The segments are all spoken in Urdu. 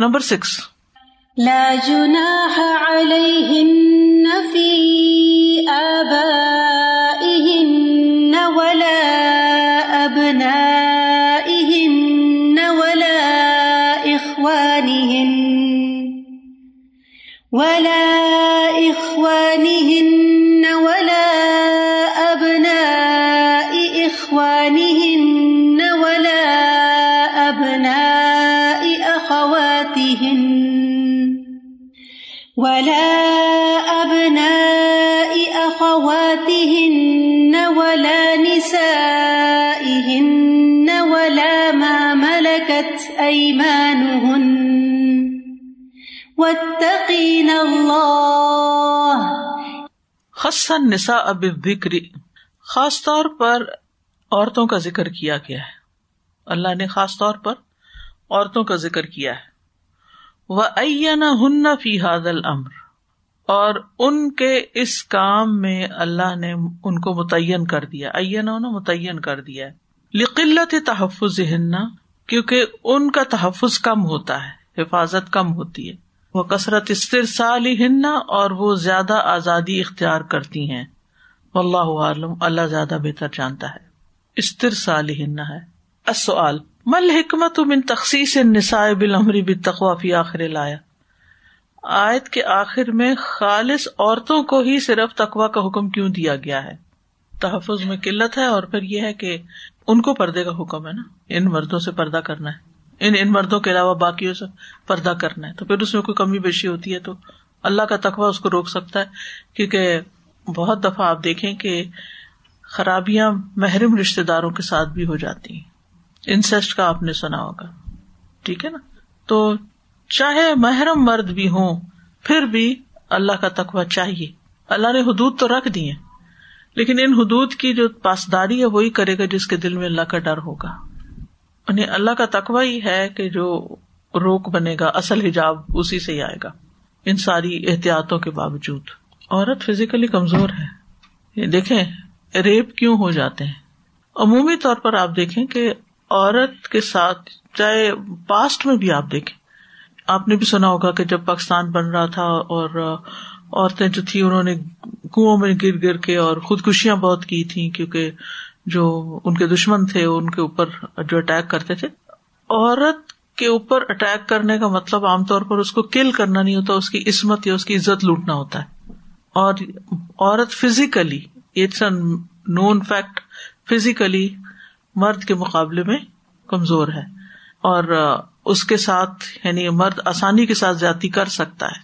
نمبر سکس لا جناح عليهن في آبائهن ولا أبنائهن ولا إخوانهن ولا إخوانهن أيمانهن واتقين الله. خصن نسا اب بکری خاص طور پر عورتوں کا ذکر کیا گیا ہے۔ اللہ نے خاص طور پر عورتوں کا ذکر کیا ہے۔ وہ ہن فی حاد المر اور ان کے اس کام میں اللہ نے ان کو متعین کر دیا۔ ہونا متعین کر دیا لقلت تحفظ ہننا کیونکہ ان کا تحفظ کم ہوتا ہے، حفاظت کم ہوتی ہے۔ وہ کثرت استرسال ہننا اور وہ زیادہ آزادی اختیار کرتی ہیں۔ اللہ عالم، اللہ زیادہ بہتر جانتا ہے۔ استرسال ہننا ہے۔ السؤال مل حکمت من تخصیص نسائے بالعمری بالتقوی فی آخر لایا آیت کے آخر میں خالص عورتوں کو ہی صرف تقوا کا حکم کیوں دیا گیا ہے؟ تحفظ میں قلت ہے اور پھر یہ ہے کہ ان کو پردے کا حکم ہے نا۔ ان مردوں سے پردہ کرنا ہے۔ ان ان مردوں کے علاوہ باقیوں سے پردہ کرنا ہے۔ تو پھر اس میں کوئی کمی بیشی ہوتی ہے تو اللہ کا تقوا اس کو روک سکتا ہے۔ کیونکہ بہت دفعہ آپ دیکھیں کہ خرابیاں محرم رشتے داروں کے ساتھ بھی ہو جاتی ہیں۔ انسسٹ کا آپ نے سنا ہوگا۔ ٹھیک ہے نا؟ تو چاہے محرم مرد بھی ہوں، پھر بھی اللہ کا تقوا چاہیے۔ اللہ نے حدود تو رکھ دی لیکن ان حدود کی جو پاسداری ہے وہی کرے گا جس کے دل میں اللہ کا ڈر ہوگا۔ انہیں اللہ کا تقوا ہی ہے کہ جو روک بنے گا، اصل حجاب اسی سے ہی آئے گا۔ ان ساری احتیاطوں کے باوجود۔ عورت فزیکلی کمزور ہے۔ دیکھیں، ریپ کیوں ہو جاتے ہیں؟ عمومی طور پر آپ دیکھیں کہ عورت کے ساتھ، چاہے پاسٹ میں بھی آپ دیکھیں۔ آپ نے بھی سنا ہوگا کہ جب پاکستان بن رہا تھا اور عورتیں جو تھی انہوں نے کنو میں گر گر کے اور خودکشیاں بہت کی تھی کیونکہ جو ان کے دشمن تھے، ان کے اوپر جو اٹیک کرتے تھے۔ عورت کے اوپر اٹیک کرنے کا مطلب عام طور پر اس کو کل کرنا نہیں ہوتا، اس کی عصمت یا اس کی عزت لوٹنا ہوتا ہے۔ اور عورت physically it's a known fact physically مرد کے مقابلے میں کمزور ہے۔ اور اس کے ساتھ یعنی مرد آسانی کے ساتھ زیادتی کر سکتا ہے۔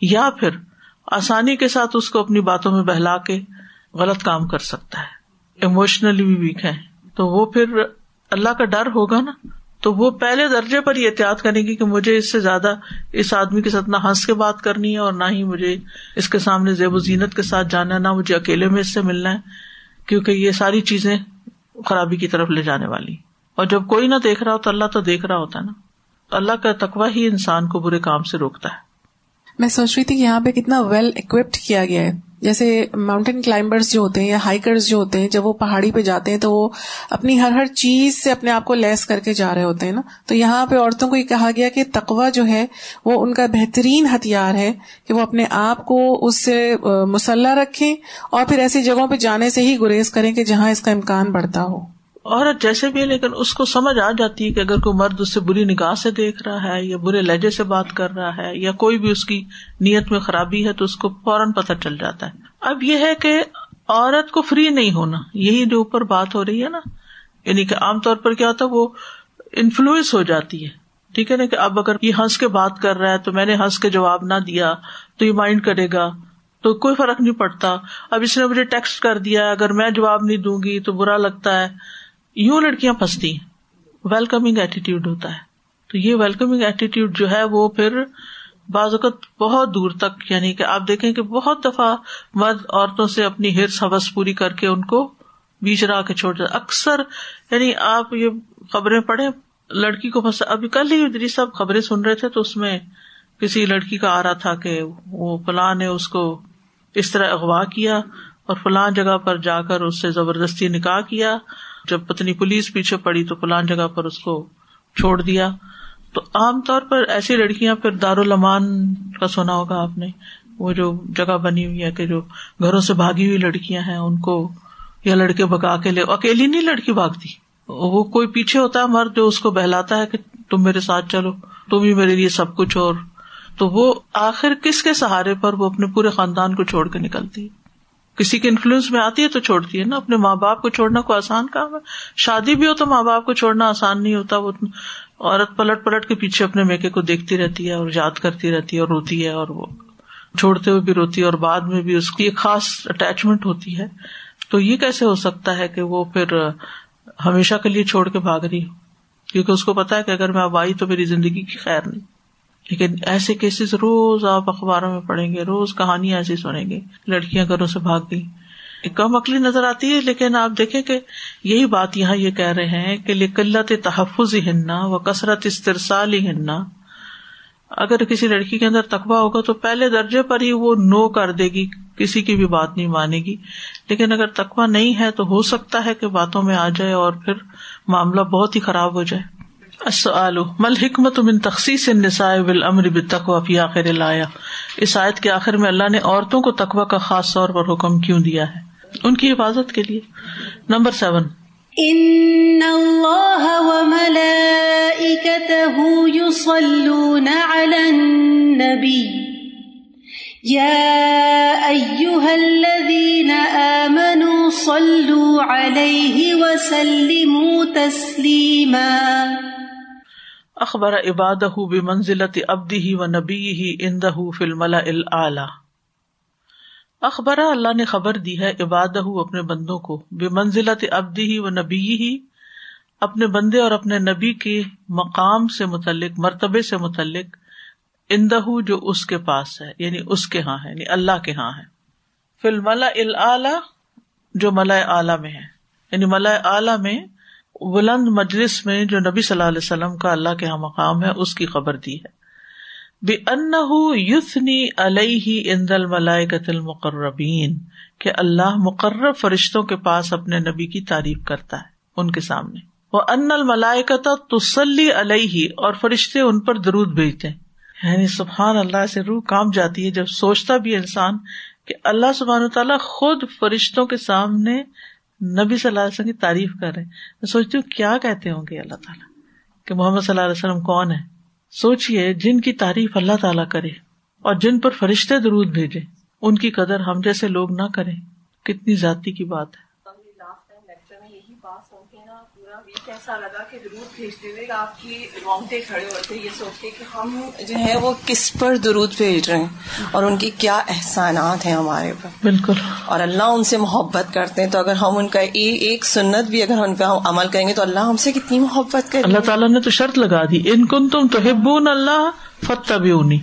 یا پھر آسانی کے ساتھ اس کو اپنی باتوں میں بہلا کے غلط کام کر سکتا ہے۔ اموشنلی بھی ویک ہے تو وہ پھر اللہ کا ڈر ہوگا نا؟ تو وہ پہلے درجے پر ہی احتیاط کرے گی کہ مجھے اس سے زیادہ اس آدمی کے ساتھ نہ ہنس کے بات کرنی ہے اور نہ ہی مجھے اس کے سامنے زیب و زینت کے ساتھ جانا ہے، نہ مجھے اکیلے میں اس سے ملنا ہے، کیونکہ یہ ساری چیزیں خرابی کی طرف لے جانے والی اور جب کوئی نہ دیکھ رہا ہو تو اللہ تو دیکھ رہا ہوتا ہے نا۔ اللہ کا تقوا ہی انسان کو برے کام سے روکتا ہے۔ میں سوچ رہی تھی کہ یہاں پہ کتنا ویل اکوپڈ کیا گیا ہے۔ جیسے ماؤنٹین کلائمبرس جو ہوتے ہیں یا ہائیکرز جو ہوتے ہیں، جب وہ پہاڑی پہ جاتے ہیں تو وہ اپنی ہر ہر چیز سے اپنے آپ کو لیس کر کے جا رہے ہوتے ہیں نا۔ تو یہاں پہ عورتوں کو یہ کہا گیا کہ تقوا جو ہے، وہ ان کا بہترین ہتھیار ہے کہ وہ اپنے آپ کو اس سے مسلح رکھیں اور پھر ایسی جگہوں پہ جانے سے ہی گریز کریں کہ جہاں اس کا امکان بڑھتا ہو۔ عورت جیسے بھی ہے، لیکن اس کو سمجھ آ جاتی ہے کہ اگر کوئی مرد اس سے بری نگاہ سے دیکھ رہا ہے یا برے لہجے سے بات کر رہا ہے یا کوئی بھی اس کی نیت میں خرابی ہے، تو اس کو فوراً پتہ چل جاتا ہے۔ اب یہ ہے کہ عورت کو فری نہیں ہونا، یہی جو اوپر بات ہو رہی ہے نا یعنی کہ عام طور پر کیا ہوتا ہے، وہ انفلوئنس ہو جاتی ہے۔ ٹھیک ہے نا کہ اب اگر یہ ہنس کے بات کر رہا ہے تو میں نے ہنس کے جواب نہ دیا، تو یہ مائنڈ کرے گا، تو کوئی فرق نہیں پڑتا۔ اب اس نے مجھے ٹیکسٹ کر دیا، اگر میں جواب نہیں دوں گی تو برا لگتا ہے۔ یوں لڑکیاں پھنستی ہیں۔ ویلکمنگ ایٹیٹیوڈ ہوتا ہے۔ تو یہ ویلکمنگ ایٹیٹیوڈ جو ہے وہ پھر بعض اوقات بہت دور تک یعنی کہ آپ دیکھیں کہ بہت دفعہ مرد عورتوں سے اپنی ہرس حوث پوری کر کے ان کو بیچ رہا کے چھوڑ جاتا اکثر یعنی آپ یہ خبریں پڑھے لڑکی کو پھنسا۔ ابھی کل ہی صاحب خبریں سن رہے تھے تو اس میں کسی لڑکی کا آ رہا تھا کہ وہ فلاں نے اس کو اس طرح اغوا کیا اور فلاں جگہ پر جا کر اس سے زبردستی نکاح کیا۔ جب پتنی پولیس پیچھے پڑی تو فلان جگہ پر اس کو چھوڑ دیا۔ تو عام طور پر ایسی لڑکیاں پھر دارالمان کا سنا ہوگا آپ نے۔ وہ جو جگہ بنی ہوئی ہے کہ جو گھروں سے بھاگی ہوئی لڑکیاں ہیں، ان کو یا لڑکے بگا کے لے۔ اکیلی نہیں لڑکی بھاگتی۔ وہ کوئی پیچھے ہوتا ہے مرد جو اس کو بہلاتا ہے کہ تم میرے ساتھ چلو، تم ہی میرے لیے سب کچھ اور۔ تو وہ آخر کس کے سہارے پر وہ اپنے پورے خاندان کو چھوڑ کے نکلتی؟ ہے کسی کے انفلوئنس میں آتی ہے تو چھوڑتی ہے نا، اپنے ماں باپ کو چھوڑنا کوئی آسان کام ہے۔ شادی بھی ہو تو ماں باپ کو چھوڑنا آسان نہیں ہوتا، وہ عورت پلٹ پلٹ کے پیچھے اپنے میکے کو دیکھتی رہتی ہے اور یاد کرتی رہتی ہے اور روتی ہے اور وہ چھوڑتے ہوئے بھی روتی ہے اور بعد میں بھی اس کی ایک خاص اٹیچمنٹ ہوتی ہے۔ تو یہ کیسے ہو سکتا ہے کہ وہ پھر ہمیشہ کے لیے چھوڑ کے بھاگ رہی ہو؟ کیونکہ اس کو پتا ہے کہ اگر میں اب آئی تو میری زندگی کی خیر نہیں۔ لیکن ایسے کیسز روز آپ اخباروں میں پڑھیں گے، روز کہانی ایسی سنیں گے، لڑکیاں گھروں سے بھاگ گئی کم عقلی نظر آتی ہے، لیکن آپ دیکھیں کہ یہی بات یہاں یہ کہہ رہے ہیں کہ لقلت تحفظ ہننا و کثرت استرسال ہی ہننا اگر کسی لڑکی کے اندر تقبہ ہوگا تو پہلے درجے پر ہی وہ نو کر دے گی، کسی کی بھی بات نہیں مانے گی۔ لیکن اگر تقبہ نہیں ہے تو ہو سکتا ہے کہ باتوں میں آ جائے اور پھر معاملہ بہت ہی خراب ہو جائے۔ مل حکمت من تخصیص النساء بالامر بالتقوى في اخر الايه اس آیت کے آخر میں اللہ نے عورتوں کو تقوی کا خاص طور پر حکم کیوں دیا ہے؟ ان کی حفاظت کے لیے۔ Number seven. ان اللہ وملائکته يصلون على النبی۔ یا ایوہا الذین آمنوا صلوا علیہ وسلموا تسلیما۔ اخبر عباد بے منزلت ابدی ہی و نبی ہی اندہ فلم اعلی اخبر اللہ نے خبر دی ہے عباد اپنے بندوں کو بے منزلت ابدی ہی و نبی ہی اپنے بندے اور اپنے نبی کے مقام سے متعلق، مرتبے سے متعلق اندہ جو اس کے پاس ہے یعنی اس کے ہاں ہے یعنی اللہ کے ہاں ہے. فلم اعلی جو ملا اعلی میں ہے یعنی ملا اعلی میں بلند مجلس میں جو نبی صلی اللہ علیہ وسلم کا اللہ کے ہاں مقام ہے، اس کی خبر دی ہے۔ بے ان علیہ اند الملائکت المقربین، کہ اللہ مقرر فرشتوں کے پاس اپنے نبی کی تعریف کرتا ہے ان کے سامنے۔ وہ ان الملائکت تسلی علیہ، اور فرشتے ان پر درود بھیجتے ہیں۔ یعنی سبحان اللہ سے روح کام جاتی ہے جب سوچتا بھی انسان کہ اللہ سبحان تعالیٰ خود فرشتوں کے سامنے نبی صلی اللہ علیہ وسلم کی تعریف کر رہے میں سوچتی ہوں کیا کہتے ہوں گے اللہ تعالیٰ؟ کہ محمد صلی اللہ علیہ وسلم کون ہے؟ سوچیے جن کی تعریف اللہ تعالیٰ کرے اور جن پر فرشتے درود بھیجے، ان کی قدر ہم جیسے لوگ نہ کریں۔ کتنی ذاتی کی بات ہے۔ ایسا لگا کہ درود بھیجتے ہوئے آپ کی رونگٹے کھڑے ہوتے یہ سوچ کے کہ ہم جو ہے وہ کس پر درود بھیج رہے ہیں اور ان کی کیا احسانات ہیں ہمارے اوپر۔ بالکل۔ اور اللہ ان سے محبت کرتے ہیں تو اگر ہم ان کا ایک سنت بھی اگر ان پہ ہم عمل کریں گے تو اللہ ہم سے کتنی محبت کرے اللہ تعالیٰ نے تو شرط لگا دی ان کن تم تو ہبون اللہ فتح بھی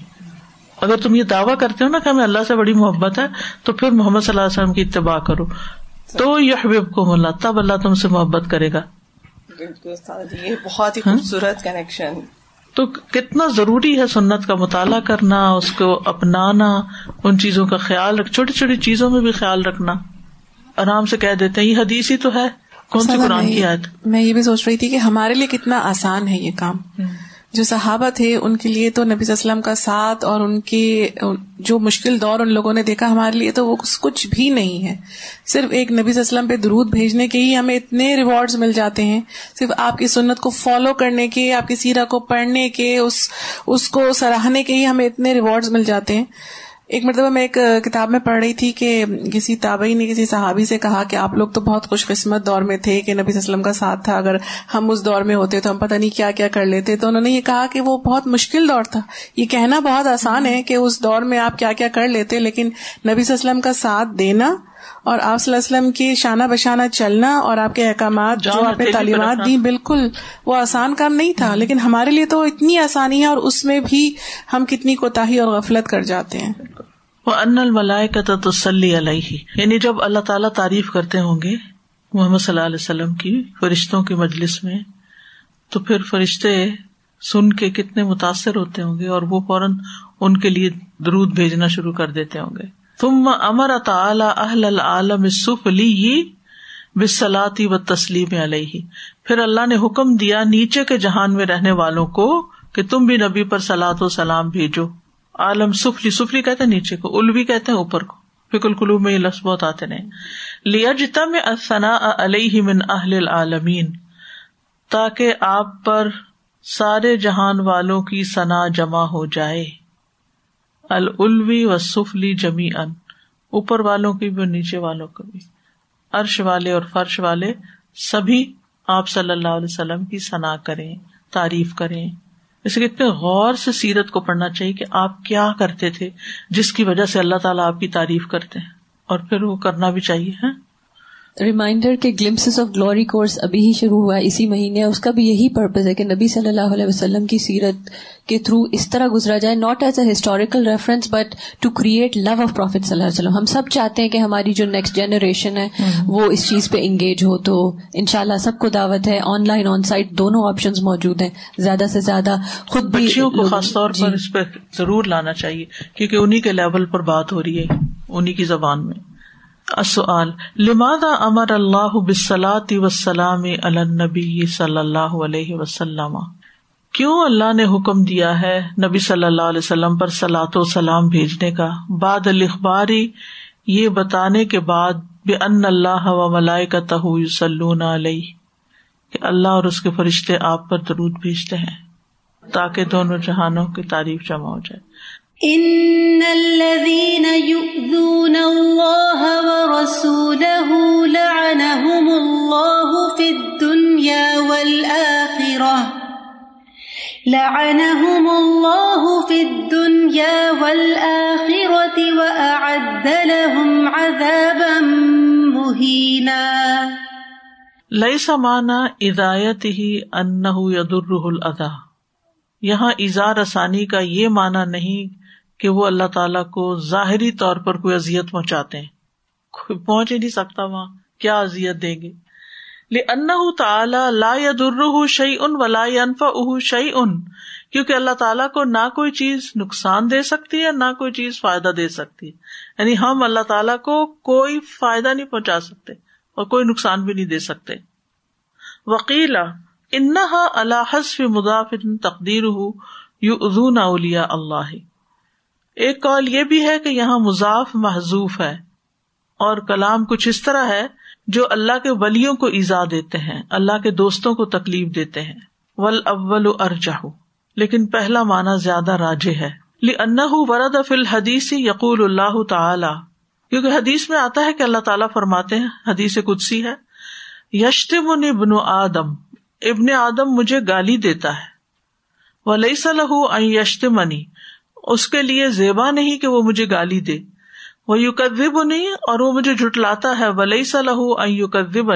اگر تم یہ دعویٰ کرتے ہو نا کہ ہمیں اللہ سے بڑی محبت ہے تو پھر محمد صلی اللہ علیہ وسلم کی اتباع کرو۔ تو یہ حبیب کو اللہ تب اللہ تم سے محبت کرے گا۔ یہ بہت ہی خوبصورت کنیکشن تو کتنا ضروری ہے سنت کا مطالعہ کرنا اس کو اپنانا ان چیزوں کا خیال رکھ چھوٹی چھوٹی چیزوں میں بھی خیال رکھنا۔ آرام سے کہہ دیتے ہیں یہ حدیث ہی تو ہے۔ کون سی قرآن کی آیت؟ میں یہ بھی سوچ رہی تھی کہ ہمارے لیے کتنا آسان ہے یہ کام۔ جو صحابہ تھے، ان کے لیے تو نبی وسلم کا ساتھ اور ان کے جو مشکل دور ان لوگوں نے دیکھا ہمارے لیے تو وہ کچھ بھی نہیں ہے۔ صرف ایک نبی وسلم پہ درود بھیجنے کے ہی ہمیں اتنے ریوارڈز مل جاتے ہیں۔ صرف آپ کی سنت کو فالو کرنے کے، آپ کی سیرا کو پڑھنے کے، اس کو سراہنے کے ہی ہمیں اتنے ریوارڈز مل جاتے ہیں۔ ایک مرتبہ میں ایک کتاب میں پڑھ رہی تھی کہ کسی تابعی نے کسی صحابی سے کہا کہ آپ لوگ تو بہت خوش قسمت دور میں تھے کہ نبی وسلم کا ساتھ تھا، اگر ہم اس دور میں ہوتے تو ہم پتہ نہیں کیا کیا کر لیتے۔ تو انہوں نے یہ کہا کہ وہ بہت مشکل دور تھا۔ یہ کہنا بہت آسان ہے کہ اس دور میں آپ کیا کیا کر لیتے، لیکن نبی وسلم کا ساتھ دینا اور آپ صلی اللہ علیہ وسلم کی شانہ بشانہ چلنا اور آپ کے احکامات جو آپ نے تعلیمات دی بالکل وہ آسان کام نہیں تھا لیکن ہمارے لیے تو اتنی آسانی ہے اور اس میں بھی ہم کتنی کوتا اور غفلت کر جاتے ہیں۔ وہ ان الملائے کا تسلی علیہ یعنی جب اللہ تعالیٰ تعریف کرتے ہوں گے محمد صلی اللہ علیہ وسلم کی فرشتوں کی مجلس میں تو پھر فرشتے سن کے کتنے متاثر ہوتے ہوں گے اور وہ فوراً ان کے لیے درود بھیجنا شروع کر دیتے ہوں گے۔ تم امر تعلی اہل العالم سف لی بسلاتی و تسلیم علیہ۔ پھر اللہ نے حکم دیا نیچے کے جہان میں رہنے والوں کو کہ تم بھی نبی پر سلاد و سلام بھیجو۔ عالم سفلی سفلی کہتے ہیں نیچے کو الوی کہتے ہیں اوپر کو۔ فکل کلو میں یہ لفظ بہت آتے نہیں لیا جتا میں اصنا علیہ من اہل العالمین، تاکہ آپ پر سارے جہان والوں کی ثنا جمع ہو جائے۔ الوی و سفلی جمی ان اوپر والوں کی بھی اور نیچے والوں کو بھی۔ عرش والے اور فرش والے سبھی آپ صلی اللہ علیہ وسلم کی صنع کریں، تعریف کریں۔ اسے اتنے غور سے سیرت کو پڑھنا چاہیے کہ آپ کیا کرتے تھے، جس کی وجہ سے اللہ تعالیٰ آپ کی تعریف کرتے ہیں۔ اور پھر وہ کرنا بھی چاہیے ہے ریمائنڈر کے گلمسز آف گلوری کورس ابھی ہی شروع ہوا ہے اسی مہینے۔ اس کا بھی یہی پرپز ہے کہ نبی صلی اللہ علیہ وسلم کی سیرت کے تھرو اس طرح گزرا جائے not as a historical reference but to create love of prophet صلی اللہ علیہ وسلم۔ ہم سب چاہتے ہیں کہ ہماری جو نیکسٹ جنریشن ہے وہ اس چیز پہ انگیج ہو۔ تو ان شاء اللہ سب کو دعوت ہے آن لائن آن سائٹ دونوں آپشن موجود ہیں۔ زیادہ سے زیادہ خود بھی کو خاص طور پر جی۔ اس پہ ضرور لانا چاہیے کیونکہ انہیں کے لیول پر بات ہو رہی ہے انہیں کی زبان میں۔ لمادا امر اللہ بسلاتی وسلام النبی صلی اللہ علیہ وسلم؟ کیوں اللہ نے حکم دیا ہے نبی صلی اللہ علیہ وسلم پر سلاۃ و سلام بھیجنے کا؟ بعد الخباری یہ بتانے کے بعد بے ان اللہ و ملائے کا تہ سلون علیہ، کہ اللہ اور اس کے فرشتے آپ پر درود بھیجتے ہیں تاکہ دونوں جہانوں کی تعریف جمع ہو جائے۔ ان الذين يؤذون الله ورسوله لعنهم الله في الدنيا والاخره لعنهم الله في الدنيا والاخره واعد لهم عذابا مهينا. ليس معنى اذايته انه يضره الاذى یہاں ایزا رسانی کا یہ معنی نہیں کہ وہ اللہ تعالیٰ کو ظاہری طور پر کوئی ازیت پہنچاتے ہیں۔ پہنچ ہی نہیں سکتا وہاں۔ کیا ازیت دیں گے؟ ان تعالی لا شعی ان ولا انفا اہ شعی ان کیونکہ اللہ تعالیٰ کو نہ کوئی چیز نقصان دے سکتی ہے، نہ کوئی چیز فائدہ دے سکتی ہے۔ یعنی ہم اللہ تعالیٰ کو کوئی فائدہ نہیں پہنچا سکتے اور کوئی نقصان بھی نہیں دے سکتے۔ وکیلا انہا اللہ حسف تقدیر ہُو یو ازون اولیا اللہ ایک کال یہ بھی ہے کہ یہاں مضاف محضوف ہے اور کلام کچھ اس طرح ہے جو اللہ کے ولیوں کو ایزا دیتے ہیں، اللہ کے دوستوں کو تکلیف دیتے ہیں۔ ول اول ارجہ لیکن پہلا مانا زیادہ راج ہے۔ ورد فل حدیث یقول اللہ تعالی کیونکہ حدیث میں آتا ہے کہ اللہ تعالیٰ فرماتے ہیں، حدیث قدسی ہے۔ یشتم ابن آدم۔ ابن آدم مجھے گالی دیتا ہے۔ وہ لئی یشتمنی۔ اس کے لیے زیبا نہیں کہ وہ مجھے گالی دے۔ وہ یو نہیں اور وہ مجھے جٹلاتا ہے ولی صلاح یو کدب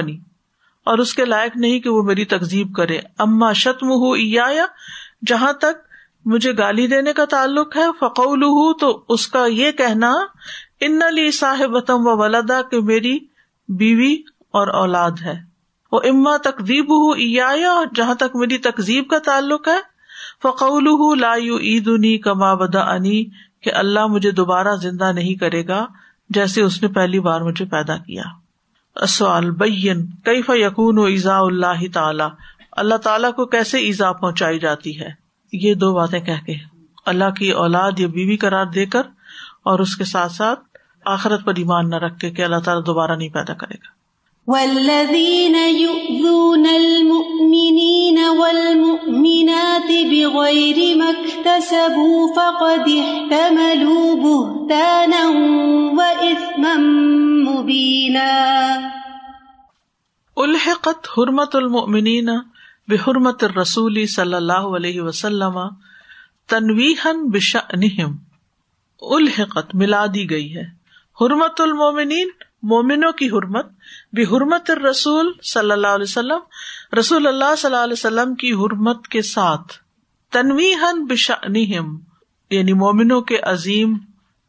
اور اس کے لائق نہیں کہ وہ میری تقزیب کرے۔ اما شتم ہوں یا جہاں تک مجھے گالی دینے کا تعلق ہے فقول تو اس کا یہ کہنا، ان لی صاحب و ولدا، کہ میری بیوی اور اولاد ہے۔ وہ اما تقزیب ہوں یا جہاں تک میری تقزیب کا تعلق ہے فقول لا عیدنی کما بدا انی کہ اللہ مجھے دوبارہ زندہ نہیں کرے گا جیسے اس نے پہلی بار مجھے پیدا کیا۔ سوال بین کئی یقون و ایزا اللہ تعالی اللہ تعالیٰ کو کیسے ایزا پہنچائی جاتی ہے؟ یہ دو باتیں کہ کے اللہ کی اولاد یا بیوی قرار دے کر اور اس کے ساتھ ساتھ آخرت پر ایمان نہ رکھ کے کہ اللہ تعالیٰ دوبارہ نہیں پیدا کرے گا۔ والذين يؤذون المؤمنين والمؤمنات بغير ما اكتسبوا فقد احتملوا بهتانا وإثما مبينا. الحقت حرمت المؤمنین بحرمت الرسول صلی اللہ علیہ وسلم تنویحن بشأنہم الحقت ملا دی گئی ہے. حرمت المومنین مومنوں کی حرمت حرمت رسول صلی اللہ علیہ وسلم، رسول اللہ صلی اللہ علیہ وسلم کی حرمت کے ساتھ تنویحن بشانہم یعنی مومنوں کے عظیم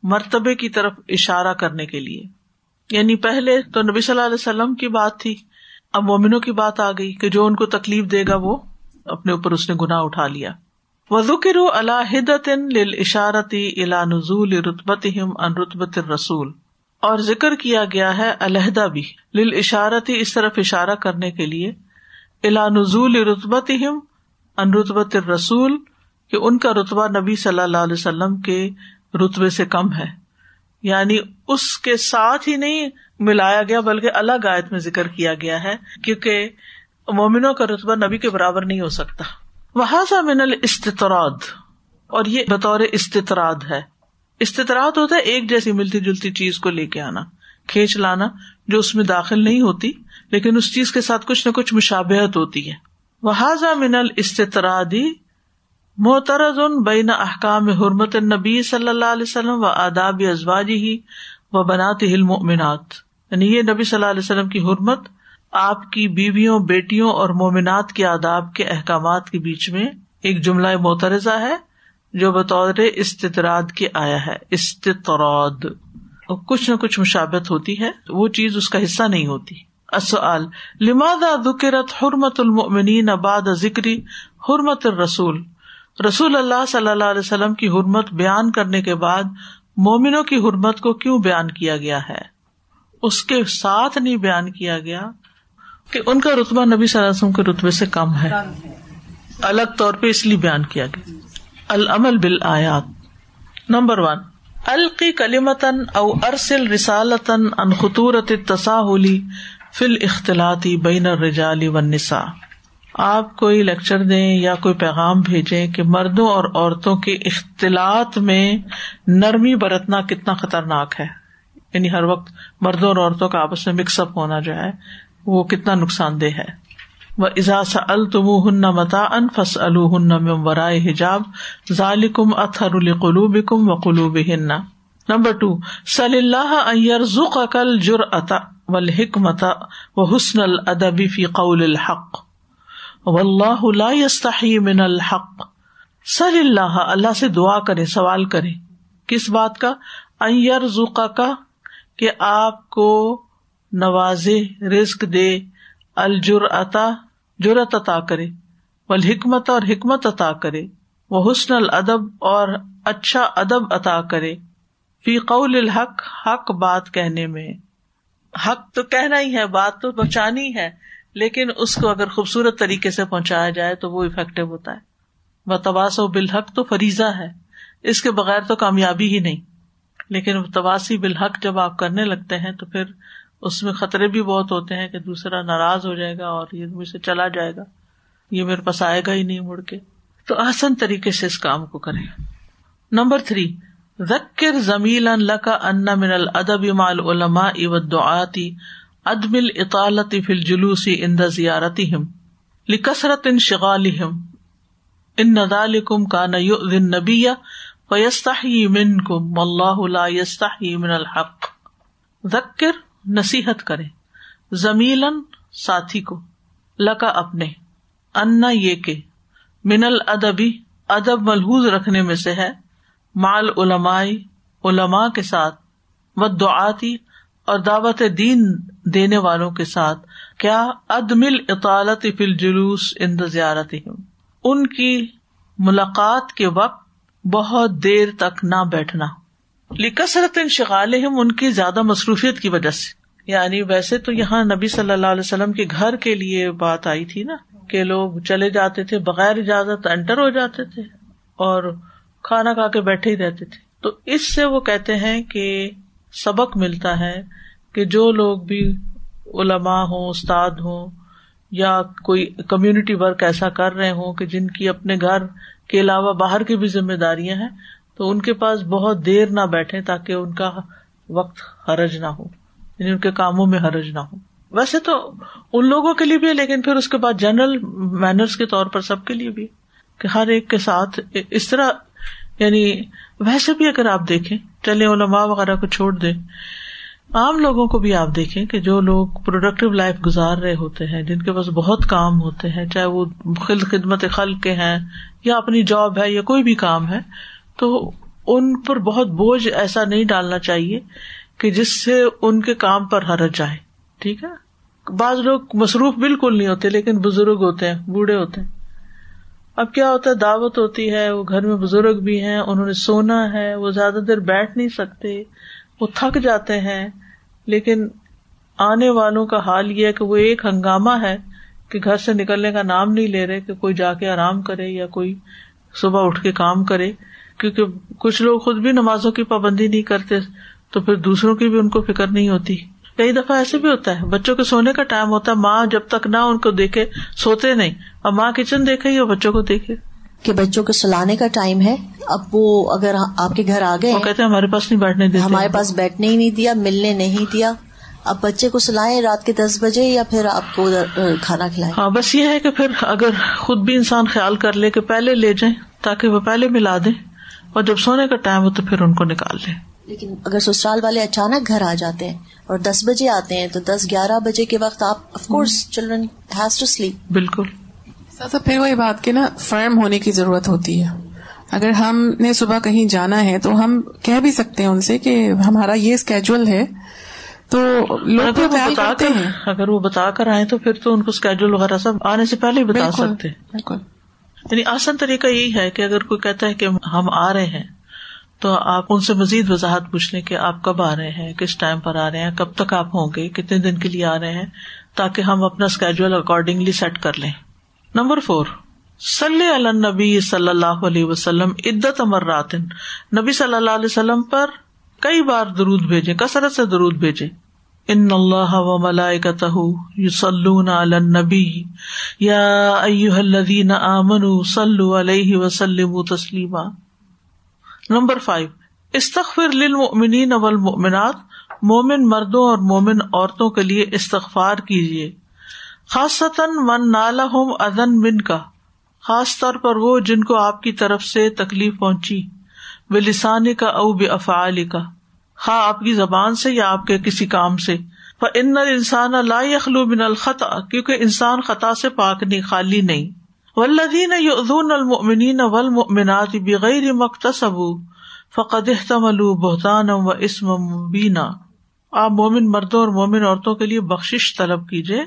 مرتبے کی طرف اشارہ کرنے کے لیے۔ یعنی پہلے تو نبی صلی اللہ علیہ وسلم کی بات تھی، اب مومنوں کی بات آ گئی کہ جو ان کو تکلیف دے گا وہ اپنے اوپر اس نے گنا اٹھا لیا۔ وزکر اللہ اشارتی الا نزول رتبت ان رتبت رسول اور ذکر کیا گیا ہے علیحدہ بھی۔ لل اشارتی اس طرف اشارہ کرنے کے لیے الا نزول رتبت ان رتبت رسول کہ ان کا رتبہ نبی صلی اللہ علیہ وسلم کے رتبے سے کم ہے۔ یعنی اس کے ساتھ ہی نہیں ملایا گیا، بلکہ الگ آیت میں ذکر کیا گیا ہے، کیونکہ مومنوں کا رتبہ نبی کے برابر نہیں ہو سکتا۔ وہ من الاستطراد، اور یہ بطور استطراد ہے۔ استطراد ہوتا ہے، ایک جیسی ملتی جلتی چیز کو لے کے آنا، کھینچ لانا، جو اس میں داخل نہیں ہوتی، لیکن اس چیز کے ساتھ کچھ نہ کچھ مشابہت ہوتی ہے۔ وہ من الاستطرادی محترز ان بین احکام حرمت نبی صلی اللہ علیہ وسلم و آداب ازواجی ہی و بنات المؤمنات۔ یعنی یہ نبی صلی اللہ علیہ وسلم کی حرمت، آپ کی بیویوں، بیٹیوں اور مومنات کے آداب کے احکامات کے بیچ میں ایک جملہ محترزہ ہے۔ جو بطور استطراد کے آیا ہے استطراد۔ کچھ نہ کچھ مشابت ہوتی ہے وہ چیز اس کا حصہ نہیں ہوتی۔ اصل لماد ذکرت حرمت المنین اباد ذکری حرمت الرسول؟ رسول اللہ صلی اللہ علیہ وسلم کی حرمت بیان کرنے کے بعد مومنوں کی حرمت کو کیوں بیان کیا گیا ہے؟ اس کے ساتھ نہیں بیان کیا گیا کہ ان کا رتبہ نبی صلی اللہ علیہ وسلم کے رتبے سے کم ہے۔ الگ طور پہ اس لیے بیان کیا گیا۔ العمل بل آیات نمبر ون القی کلیمتن او ارسل رسالتن ان خطورت تصاہلی فل اختلاطی بین الرجال والنساء. آپ کوئی لیکچر دیں یا کوئی پیغام بھیجیں کہ مردوں اور عورتوں کے اختلاط میں نرمی برتنا کتنا خطرناک ہے. یعنی ہر وقت مردوں اور عورتوں کا آپس میں مکس اپ ہونا جو ہے وہ کتنا نقصان دہ ہے. وہ ازاس التم ہن متا ان فس الحن ورائے حجاب ظالکم اطہر القلوب کم و قلوب ہن نمبر ٹو صلی اللہ ذک عقل جر اتا و حکمت و حسن الدبی فی قول الحق اللہ من الحق. صلی اللہ اللہ سے دعا کرے، سوال کرے. کس بات کا؟ ذکا کا کہ آپ کو نواز رزق دے الجر عطا جرت عطا کرے حکمت اور حکمت عطا کرے وہ حسن الدب اور اچھا ادب عطا کرے۔ فی قول الحق، حق بات کہنے میں۔ حق تو کہنا ہی ہے، بات تو بچانی ہے، لیکن اس کو اگر خوبصورت طریقے سے پہنچایا جائے تو وہ افیکٹو ہوتا ہے۔ وہ و بالحق تو فریضہ ہے، اس کے بغیر تو کامیابی ہی نہیں۔ لیکن تباسی بالحق جب آپ کرنے لگتے ہیں تو پھر اس میں خطرے بھی بہت ہوتے ہیں کہ دوسرا ناراض ہو جائے گا اور یہ مجھ سے چلا جائے گا۔ یہ میرے پاس آئے گا ہی نہیں مڑ کے۔ تو آسن طریقے سے اس کام کو کریں۔ نمبر تھری، ذکر زمیلا زمیل ان من الدب مال علما دعاتی ادم اطالت فل جلوسی ان زیارتی ہم لکسرت ان شغالم ان ندال کم کا نبی فیستا من کم من الحق۔ ذکر نصیحت کرے زمیلن ساتھی کو۔ لکا اپنے۔ انا یہ کہ من الدبی ادب ملحوظ رکھنے میں سے ہے۔ مال علمائی، علماء کے ساتھ۔ و دعاتی اور دعوت دین دینے والوں کے ساتھ۔ کیا ادمل اطالت فل جلوس ان زیارت ان کی ملاقات کے وقت بہت دیر تک نہ بیٹھنا۔ لکثرت ان شغال ان کی زیادہ مصروفیت کی وجہ سے۔ یعنی ویسے تو یہاں نبی صلی اللہ علیہ وسلم کے گھر کے لیے بات آئی تھی نا، کہ لوگ چلے جاتے تھے، بغیر اجازت انٹر ہو جاتے تھے اور کھانا کھا کے بیٹھے ہی رہتے تھے۔ تو اس سے وہ کہتے ہیں کہ سبق ملتا ہے کہ جو لوگ بھی علماء ہوں، استاد ہوں، یا کوئی کمیونٹی ورک ایسا کر رہے ہوں کہ جن کی اپنے گھر کے علاوہ باہر کی بھی ذمہ داریاں ہیں تو ان کے پاس بہت دیر نہ بیٹھے تاکہ ان کا وقت حرج نہ ہو یعنی ان کے کاموں میں حرج نہ ہو۔ ویسے تو ان لوگوں کے لیے بھی ہے، لیکن پھر اس کے بعد جنرل مینرس کے طور پر سب کے لیے بھی کہ ہر ایک کے ساتھ اس طرح یعنی ویسے بھی اگر آپ دیکھیں، چلے علماء وغیرہ کو چھوڑ دیں، عام لوگوں کو بھی آپ دیکھیں کہ جو لوگ پروڈکٹیو لائف گزار رہے ہوتے ہیں، جن کے پاس بہت کام ہوتے ہیں، چاہے وہ خدمت خل کے ہیں یا اپنی جاب ہے یا کوئی بھی کام ہے تو ان پر بہت بوجھ ایسا نہیں ڈالنا چاہیے کہ جس سے ان کے کام پر حرج جائے، ٹھیک ہے؟ بعض لوگ مصروف بالکل نہیں ہوتے، لیکن بزرگ ہوتے ہیں، بوڑھے ہوتے ہیں۔ اب کیا ہوتا ہے؟ دعوت ہوتی ہے، وہ گھر میں بزرگ بھی ہیں، انہوں نے سونا ہے، وہ زیادہ دیر بیٹھ نہیں سکتے، وہ تھک جاتے ہیں۔ لیکن آنے والوں کا حال یہ ہے کہ وہ ایک ہنگامہ ہے کہ گھر سے نکلنے کا نام نہیں لے رہے، کہ کوئی جا کے آرام کرے یا کوئی صبح اٹھ کے کام کرے۔ کیونکہ کچھ لوگ خود بھی نمازوں کی پابندی نہیں کرتے تو پھر دوسروں کی بھی ان کو فکر نہیں ہوتی۔ کئی دفعہ ایسے بھی ہوتا ہے بچوں کے سونے کا ٹائم ہوتا ہے ماں جب تک نہ ان کو دیکھے سوتے نہیں اور ماں کچن دیکھے یا بچوں کو دیکھے۔ کہ بچوں کو سلانے کا ٹائم ہے اب وہ اگر آپ کے گھر آ گئے وہ کہتے ہیں ہمارے پاس نہیں بیٹھنے دیتے۔ ہمارے پاس بیٹھنے ہی نہیں دیا ملنے نہیں دیا۔ اب بچے کو سلائیں رات کے دس بجے یا پھر آپ کو کھانا کھلائیں۔ ہاں بس یہ ہے کہ پھر اگر خود بھی انسان خیال کر لے کہ پہلے لے جائیں تاکہ وہ پہلے ملا دیں۔ اور جب سونے کا ٹائم ہو تو پھر ان کو نکال لیں۔ لیکن اگر سسرال والے اچانک گھر آ جاتے ہیں اور دس بجے آتے ہیں تو دس گیارہ بجے کے وقت آپ of course children has to sleep بالکل۔ پھر وہی بات کی نا فرم ہونے کی ضرورت ہوتی ہے۔ اگر ہم نے صبح کہیں جانا ہے تو ہم کہہ بھی سکتے ہیں ان سے کہ ہمارا یہ اسکیجول ہے۔ تو لوگ بتا ہیں۔ اگر وہ بتا کر آئے تو پھر تو ان کو اسکیجول وغیرہ سب آنے سے پہلے ہی بتا سکتے۔ بالکل۔ یعنی آسان طریقہ یہی ہے کہ اگر کوئی کہتا ہے کہ ہم آ رہے ہیں، تو آپ ان سے مزید وضاحت پوچھ لیں کہ آپ کب آ رہے ہیں، کس ٹائم پر آ رہے ہیں، کب تک آپ ہوں گے، کتنے دن کے لیے آ رہے ہیں، تاکہ ہم اپنا اسکیجول اکارڈنگلی سیٹ کر لیں۔ نمبر فور صلی اللہ نبی صلی اللہ علیہ وسلم عدت امرات نبی صلی اللہ علیہ وسلم پر کئی بار درود بھیجے کثرت سے درود بھیجے ان اللہ و ملائکتہ یصلون علی النبی یا ایہا الذین آمنوا صلو علیہ وسلموا تسلیما نمبر فائیو استغفر للمؤمنین والمؤمنات مومن مردوں اور مومن عورتوں کے لیے استغفار کیجیے خاصتاً من نالہم اذن من کا خاص طور پر وہ جن کو آپ کی طرف سے تکلیف پہنچی بے لسانی کا او بے افعال کا خا آپ کی زبان سے یا آپ کے کسی کام سے۔ ان انسان لا يخلو من الخطا کیونکہ انسان خطا سے پاک نہیں، خالی نہیں۔ ولدین یؤذون المؤمنین والمؤمنات بغیر مکتسبوا فقد احتملوا بہتانا و اسم مبینا آپ مومن مردوں اور مومن عورتوں کے لیے بخش طلب کیجیے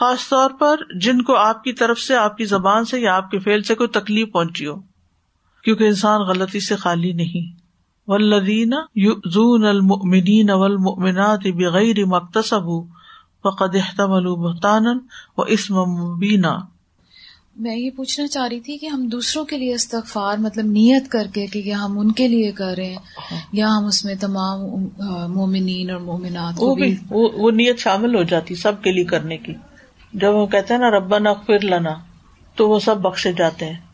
خاص طور پر جن کو آپ کی طرف سے، آپ کی زبان سے یا آپ کے فیل سے کوئی تکلیف پہنچی ہو، کیونکہ انسان غلطی سے خالی نہیں۔ ولدین زون المنین والمؤمنات بغیر مکتسب فقد احتمل بہتان و اسم مبینہ میں یہ پوچھنا چاہ رہی تھی کہ ہم دوسروں کے لیے استغفار مطلب نیت کر کے کہ ہم ان کے لیے کر رہے ہیں یا ہم اس میں تمام مومنین اور مومنات وہ بھی وہ نیت شامل ہو جاتی سب کے لیے کرنے کی۔ جب وہ کہتے ہیں نا ربا نقفر لنا تو وہ سب بخشے جاتے ہیں۔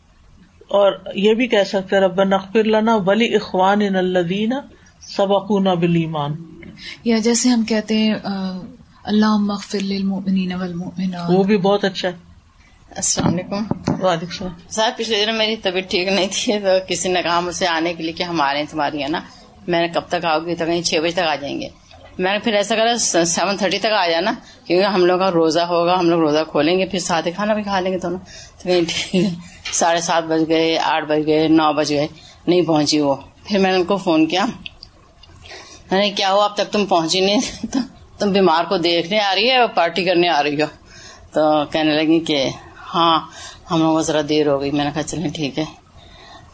اور یہ بھی کہہ سکتے رب نقفر لنا ولی اخوان ان الدین سبقون بلیمان یا جیسے ہم کہتے ہیں اللہ مغفر للمؤمنین والمؤمنات. وہ بھی بہت اچھا ہے۔ السلام علیکم۔ وعلیکم السلام۔ صاحب پچھلے دنوں میری طبیعت ٹھیک نہیں تھی تو کسی نے کہا مجھ سے آنے کے لیے کہ ہم آ رہے ہیں تمہاری ہے نا۔ میں نے کب تک آؤ گی؟ تو کہیں چھ بجے تک آ جائیں گے۔ میں نے پھر ایسا کرا سیون تھرٹی تک آ جانا، کیونکہ ہم لوگ کا روزہ ہوگا، ہم لوگ روزہ کھولیں گے، پھر ساتھ کھانا بھی کھا لیں گے دونوں۔ تو کہیں ٹھیک ہے ساڑھے سات بج گئے، آٹھ بج گئے، نو بج گئے، نہیں پہنچی وہ۔ پھر میں نے ان کو فون کیا۔ میں نے کیا ہوا اب تک تم پہنچی نہیں تو تم بیمار کو دیکھنے آ رہی ہے اور پارٹی کرنے آ رہی ہو? تو کہنے لگی کہ ہاں ہم لوگوں کو ذرا دیر ہو گئی۔ میں نے کہا، چلیں ٹھیک ہے۔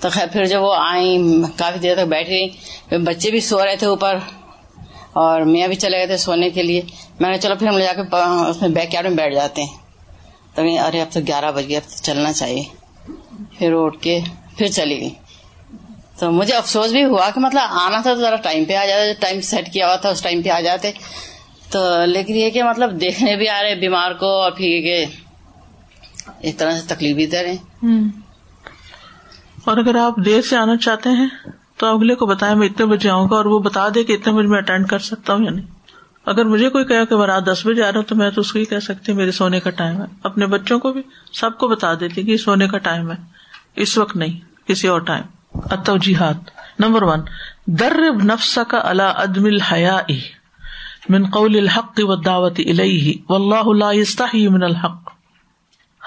تو خیر، پھر جب وہ آئیں، کافی دیر تک بیٹھ گئی بچے بھی سو رہے تھے اوپر۔ اور میاں بھی چلے گئے تھے سونے کے لیے۔ میں نے چلو پھر ہم لے جا کے اس میں بیک یارڈ میں بیٹھ جاتے ہیں۔ تو ارے، اب تو گیارہ بج گیا اب تو چلنا چاہیے۔ پھر اٹھ کے پھر چلی گئی۔ تو مجھے افسوس بھی ہوا کہ مطلب آنا تھا تو ذرا ٹائم پہ آ جاتے ٹائم سیٹ کیا ہوا تھا، اس ٹائم پہ آ جاتے۔ تو لیکن یہ کہ مطلب دیکھنے بھی آ رہے بیمار کو اور پھر ایک طرح سے تکلیف بھی دے رہے اور اگر آپ دیر سے آنا چاہتے ہیں؟ تو اگلے کو بتایا میں اتنے بجے آؤں گا اور وہ بتا دے کہ اتنے بجے میں اٹینڈ کر سکتا ہوں یا نہیں۔ اگر مجھے کوئی کہا کہ رات دس بجے آ رہا ہوں تو میں تو اس کو ہی کہہ سکتی ہوں، میرے سونے کا ٹائم ہے۔ اپنے بچوں کو بھی، سب کو بتا دیتی کہ سونے کا ٹائم ہے۔ اس وقت نہیں، کسی اور ٹائم۔ اتوجیحات نمبر ون در نفس کا اللہ عدم الحیا من قول الحق و دعوت الہی و اللہ من الحق۔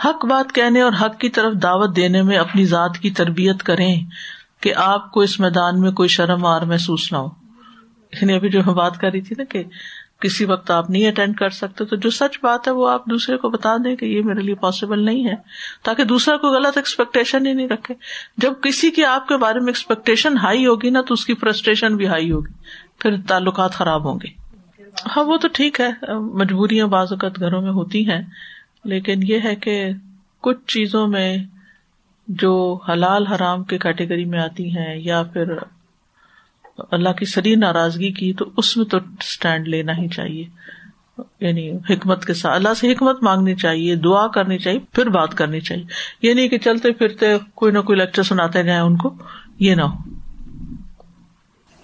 حق بات کہنے اور حق کی طرف دعوت دینے میں اپنی ذات کی تربیت کریں۔ کہ آپ کو اس میدان میں کوئی شرم آر محسوس نہ ہو۔ یعنی ابھی جو میں بات کر رہی تھی نا کہ کسی وقت آپ نہیں اٹینڈ کر سکتے، تو جو سچ بات ہے وہ آپ دوسرے کو بتا دیں کہ یہ میرے لیے پاسبل نہیں ہے، تاکہ دوسرا کوئی غلط ایکسپیکٹیشن ہی نہیں رکھے۔ جب کسی کی آپ کے بارے میں ایکسپیکٹیشن ہائی ہوگی نا، تو اس کی فرسٹریشن بھی ہائی ہوگی۔ پھر تعلقات خراب ہوں گے۔ ہاں وہ تو ٹھیک ہے۔ مجبوریاں بعض اوقات گھروں میں ہوتی ہیں، لیکن یہ ہے کہ کچھ چیزوں میں جو حلال حرام کے کیٹیگری میں آتی ہیں یا پھر اللہ کی سری ناراضگی کی، تو اس میں تو اسٹینڈ لینا ہی چاہیے۔ یعنی حکمت کے ساتھ، اللہ سے حکمت مانگنی چاہیے، دعا کرنی چاہیے، پھر بات کرنی چاہیے۔ یہ نہیں کہ چلتے پھرتے کوئی نہ کوئی لیکچر سناتے جائیں ان کو، یہ نہ ہو۔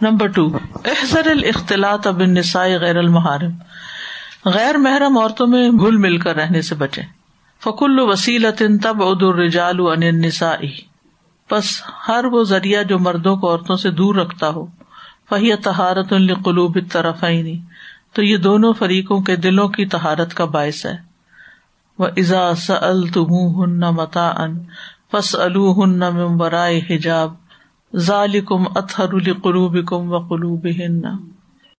نمبر ٹو احضر الاختلاط اب نسائی غیر المحارم غیر محرم عورتوں میں گل مل کر رہنے سے بچے فکل وسیل تب اد الرجال ان بس ہر وہ ذریعہ جو مردوں کو عورتوں سے دور رکھتا ہو۔ فہی تہارت القلوب طرف تو یہ دونوں فریقوں کے دلوں کی تہارت کا باعث ہے۔ وہ ازا سل تم ہن متا ان فس الو ہن ممبرائے حجاب۔ ظالکم اطہر القلوب کم و قلوب ہن